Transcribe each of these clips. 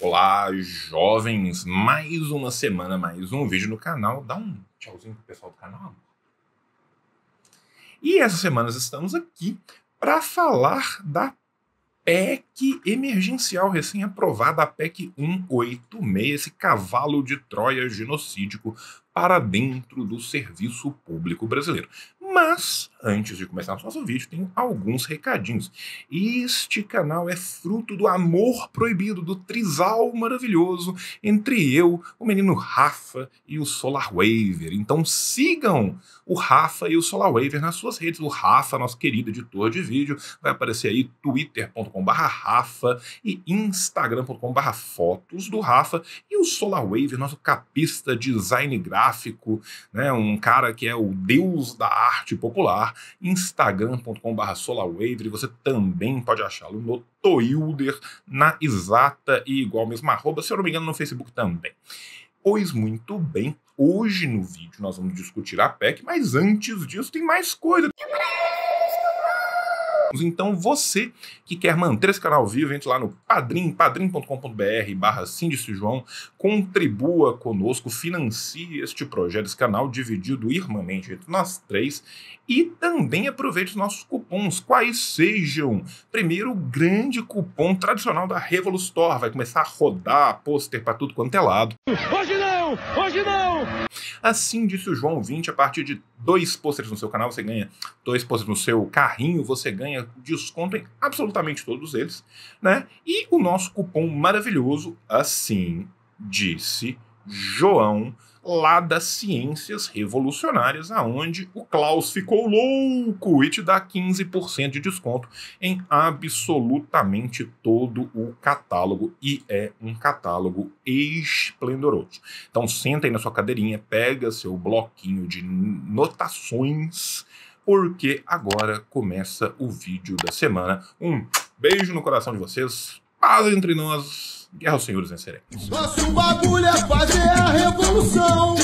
Olá, jovens! Mais uma semana, mais um vídeo no canal. Dá um tchauzinho pro pessoal do canal. E essa semana estamos aqui para falar da PEC emergencial recém-aprovada, a PEC 186, esse cavalo de Troia genocídico para dentro do serviço público brasileiro. Mas, antes de começar nosso vídeo, tenho alguns recadinhos. Este canal é fruto do amor proibido, do trisal maravilhoso entre eu, o menino Rafa e o Solar Waver. Então sigam o Rafa e o Solar Waver nas suas redes. O Rafa, nosso querido editor de vídeo, vai aparecer aí twitter.com.br Rafa e instagram.com.br fotos do Rafa. E o Solar Waver, nosso capista design gráfico, né, um cara que é o deus da arte arte popular, instagram.com.br solarwave, você também pode achá-lo no Toilder, na exata e igual mesmo arroba, se eu não me engano, no Facebook também. Pois muito bem, hoje no vídeo nós vamos discutir a PEC, mas antes disso tem mais coisa. Então você que quer manter esse canal vivo, entre lá no padrim, padrim.com.br barra João, contribua conosco, financie este projeto, esse canal dividido irmãmente entre nós três e também aproveite os nossos cupons, quais sejam. Primeiro, o grande cupom tradicional da Revolustor, vai começar a rodar pôster para tudo quanto é lado. Hoje não! Hoje não! Assim disse o João 20, a partir de dois pôsteres no seu canal, você ganha dois pôsteres no seu carrinho, você ganha desconto em absolutamente todos eles, né? E o nosso cupom maravilhoso, assim disse João, lá das ciências revolucionárias, aonde o Klaus ficou louco e te dá 15% de desconto em absolutamente todo o catálogo e é um catálogo esplendoroso. Então senta aí na sua cadeirinha, pega seu bloquinho de notações, porque agora começa o vídeo da semana. Um beijo no coração de vocês, paz entre nós Guerra aos Senhores venceremos. Nosso bagulho é fazer a revolução.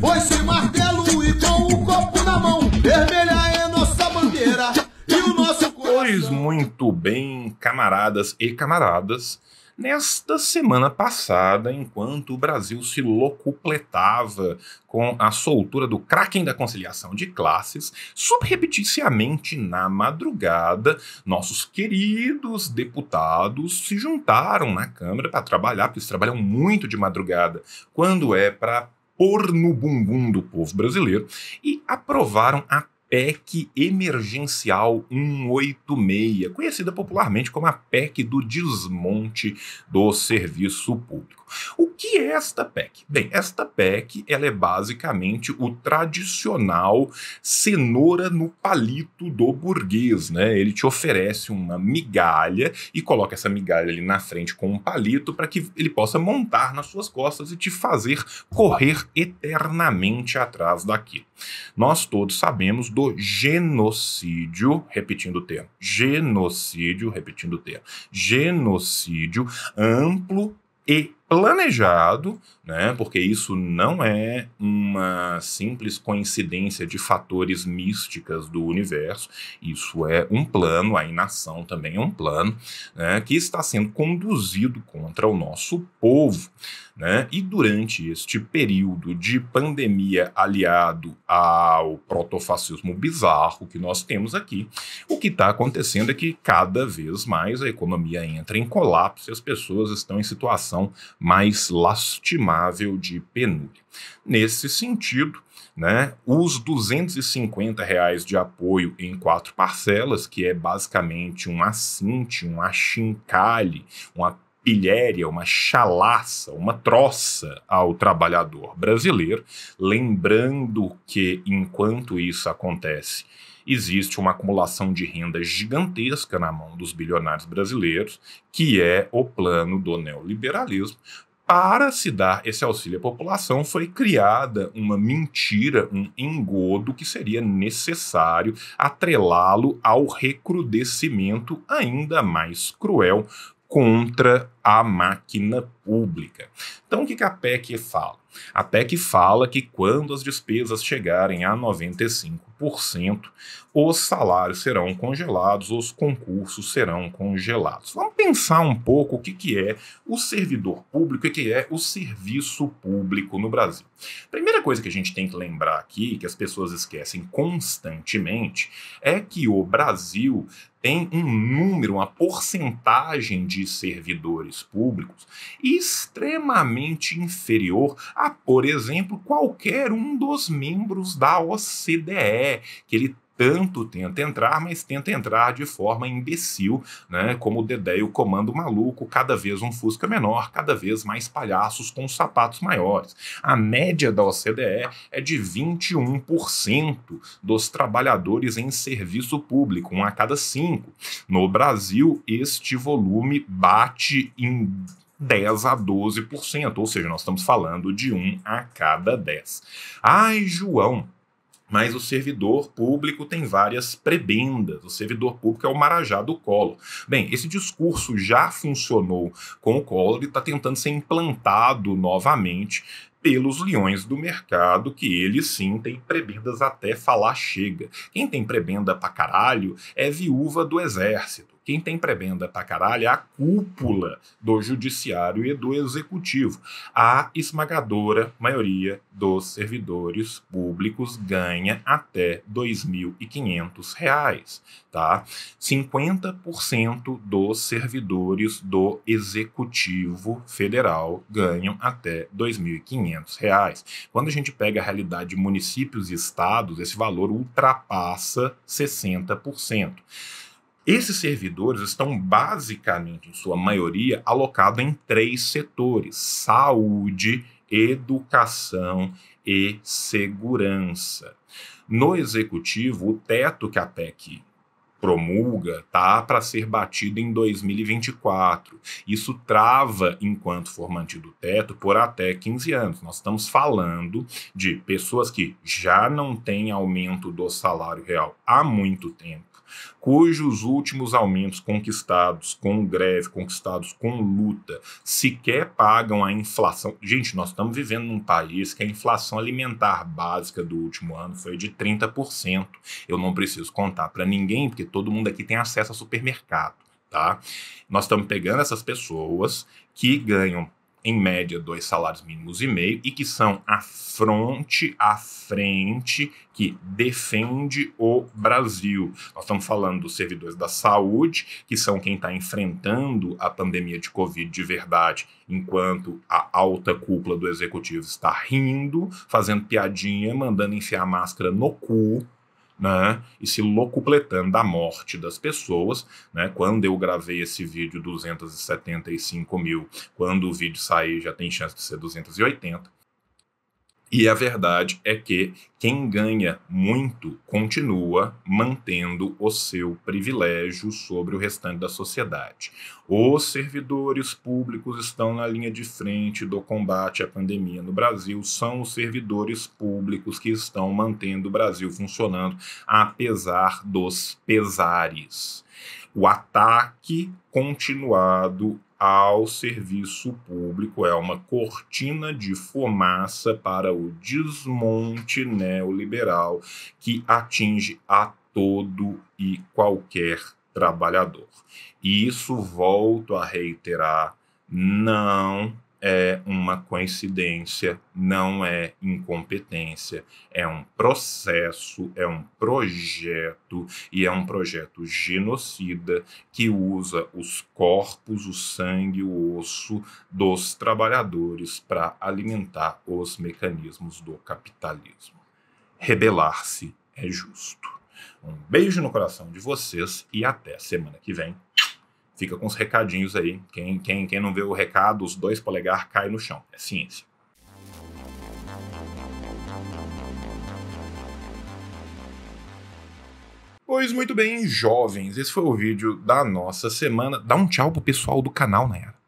Pois sem martelo e com o copo na mão. Vermelha é nossa bandeira e o nosso coração. Pois muito bem, camaradas e camaradas. Nesta semana passada, enquanto o Brasil se locupletava com a soltura do Kraken da conciliação de classes, subrepeticiamente na madrugada, nossos queridos deputados se juntaram na Câmara para trabalhar, porque eles trabalham muito de madrugada, quando é para pôr no bumbum do povo brasileiro, e aprovaram a PEC Emergencial 186, conhecida popularmente como a PEC do desmonte do serviço público. O que é esta PEC? Bem, esta PEC ela é basicamente o tradicional cenoura no palito do burguês, né? Ele te oferece uma migalha e coloca essa migalha ali na frente com um palito para que ele possa montar nas suas costas e te fazer correr eternamente atrás daquilo. Nós todos sabemos do genocídio, repetindo o termo, genocídio, repetindo o termo, genocídio amplo e planejado, né? Porque isso não é uma simples coincidência de fatores místicas do universo. Isso é um plano, a inação também é um plano, né? Que está sendo conduzido contra o nosso povo. Né? E durante este período de pandemia aliado ao protofascismo bizarro que nós temos aqui, o que está acontecendo é que cada vez mais a economia entra em colapso e as pessoas estão em situação mais lastimável de penúria. Nesse sentido, né, os 250 reais de apoio em quatro parcelas, que é basicamente um assinte, um achincalhe, uma pilhéria, uma chalaça, uma troça ao trabalhador brasileiro, lembrando que enquanto isso acontece, existe uma acumulação de renda gigantesca na mão dos bilionários brasileiros, que é o plano do neoliberalismo. Para se dar esse auxílio à população, foi criada uma mentira, um engodo que seria necessário atrelá-lo ao recrudescimento ainda mais cruel contra a máquina pública. Então, o que a PEC fala? A PEC fala que quando as despesas chegarem a 95%, os salários serão congelados, os concursos serão congelados. Vamos pensar um pouco o que, que é o servidor público e o que é o serviço público no Brasil. Primeira coisa que a gente tem que lembrar aqui, que as pessoas esquecem constantemente, é que o Brasil tem um número, uma porcentagem de servidores públicos extremamente inferior a, por exemplo, qualquer um dos membros da OCDE, que ele tanto tenta entrar, mas tenta entrar de forma imbecil, né? Como o Dedé e o Comando Maluco, cada vez um Fusca menor, cada vez mais palhaços com sapatos maiores. A média da OCDE é de 21% dos trabalhadores em serviço público, um a cada cinco. No Brasil, este volume bate em 10 a 12%, ou seja, nós estamos falando de um a cada 10. Ai, João, mas o servidor público tem várias prebendas. O servidor público é o marajá do colo. Bem, esse discurso já funcionou com o colo e está tentando ser implantado novamente pelos leões do mercado, que eles sim têm prebendas até falar chega. Quem tem prebenda pra caralho é viúva do exército. Quem tem prebenda pra caralho é a cúpula do judiciário e do executivo. A esmagadora maioria dos servidores públicos ganha até R$ 2.500, tá? 50% dos servidores do executivo federal ganham até R$ 2.500. Quando a gente pega a realidade de municípios e estados, esse valor ultrapassa 60%. Esses servidores estão basicamente, em sua maioria, alocados em três setores: saúde, educação e segurança. No executivo, o teto que a PEC promulga tá para ser batido em 2024. Isso trava enquanto for mantido o teto por até 15 anos. Nós estamos falando de pessoas que já não têm aumento do salário real há muito tempo cujos últimos aumentos conquistados com greve, conquistados com luta, sequer pagam a inflação. Gente, nós estamos vivendo num país que a inflação alimentar básica do último ano foi de 30%. Eu não preciso contar para ninguém, porque todo mundo aqui tem acesso a supermercado, tá? Nós estamos pegando essas pessoas que ganham em média, dois salários mínimos e meio, e que são a fronte, a frente que defende o Brasil. Nós estamos falando dos servidores da saúde, que são quem está enfrentando a pandemia de Covid de verdade, enquanto a alta cúpula do executivo está rindo, fazendo piadinha, mandando enfiar máscara no cu né, e se locupletando da morte das pessoas. Né, quando eu gravei esse vídeo, 275 mil, quando o vídeo sair já tem chance de ser 280. E a verdade é que quem ganha muito continua mantendo o seu privilégio sobre o restante da sociedade. Os servidores públicos estão na linha de frente do combate à pandemia no Brasil, são os servidores públicos que estão mantendo o Brasil funcionando, apesar dos pesares. O ataque continuado ao serviço público é uma cortina de fumaça para o desmonte neoliberal que atinge a todo e qualquer trabalhador. E isso, volto a reiterar, não é uma coincidência, não é incompetência, é um processo, é um projeto e é um projeto genocida que usa os corpos, o sangue, o osso dos trabalhadores para alimentar os mecanismos do capitalismo. Rebelar-se é justo. Um beijo no coração de vocês e até semana que vem fica com os recadinhos aí. Quem, quem, quem não vê o recado, os dois polegar cai no chão. É ciência. Pois muito bem, jovens, esse foi o vídeo da nossa semana. Dá um tchau pro pessoal do canal, Nayara.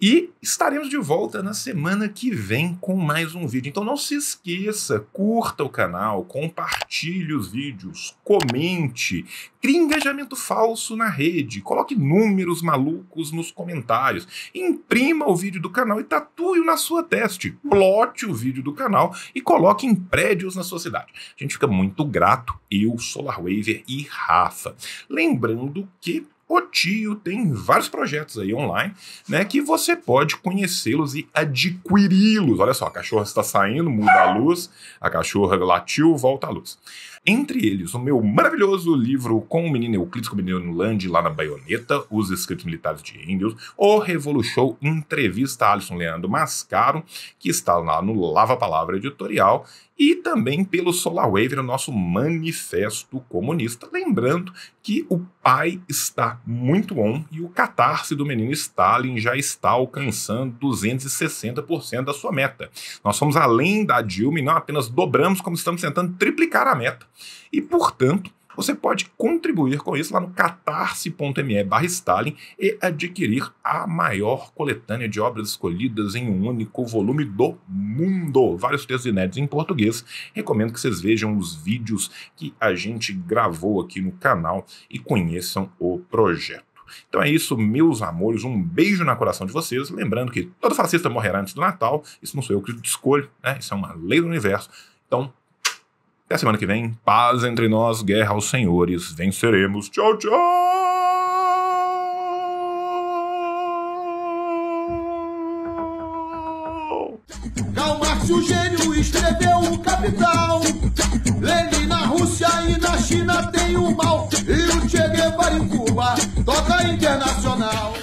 E estaremos de volta na semana que vem com mais um vídeo. Então não se esqueça, curta o canal, compartilhe os vídeos, comente, crie engajamento falso na rede, coloque números malucos nos comentários, imprima o vídeo do canal e tatue-o na sua teste, plote o vídeo do canal e coloque em prédios na sua cidade. A gente fica muito grato, eu, SolarWaver e Rafa. Lembrando que o tio tem vários projetos aí online, né, que você pode conhecê-los e adquiri-los. Olha só, a cachorra está saindo, muda a luz, a cachorra latiu, volta a luz. Entre eles, o meu maravilhoso livro Com o Menino Euclides, Menino Land, lá na baioneta, Os Escritos Militares de Engels, o Revolution Entrevista a Alisson Leandro Mascaro, que está lá no Lava Palavra Editorial, e também pelo SolarWave, o nosso manifesto comunista. Lembrando que o pai está muito bom e o catarse do menino Stalin já está alcançando 260% da sua meta. Nós somos além da Dilma e não apenas dobramos, como estamos tentando triplicar a meta. E, portanto, você pode contribuir com isso lá no catarse.me barra Stalin e adquirir a maior coletânea de obras escolhidas em um único volume do mundo. Vários textos inéditos em português. Recomendo que vocês vejam os vídeos que a gente gravou aqui no canal e conheçam o projeto. Então é isso, meus amores. Um beijo no coração de vocês. Lembrando que todo fascista morrerá antes do Natal. Isso não sou eu que escolho, né? Isso é uma lei do universo. Então, até semana que vem. Paz entre nós, guerra aos senhores. Venceremos. Tchau, tchau! Karl o gênio, escreveu o Capital. Lenin na Rússia e na China tem o mal. E o Che Guevara em Cuba toca internacional.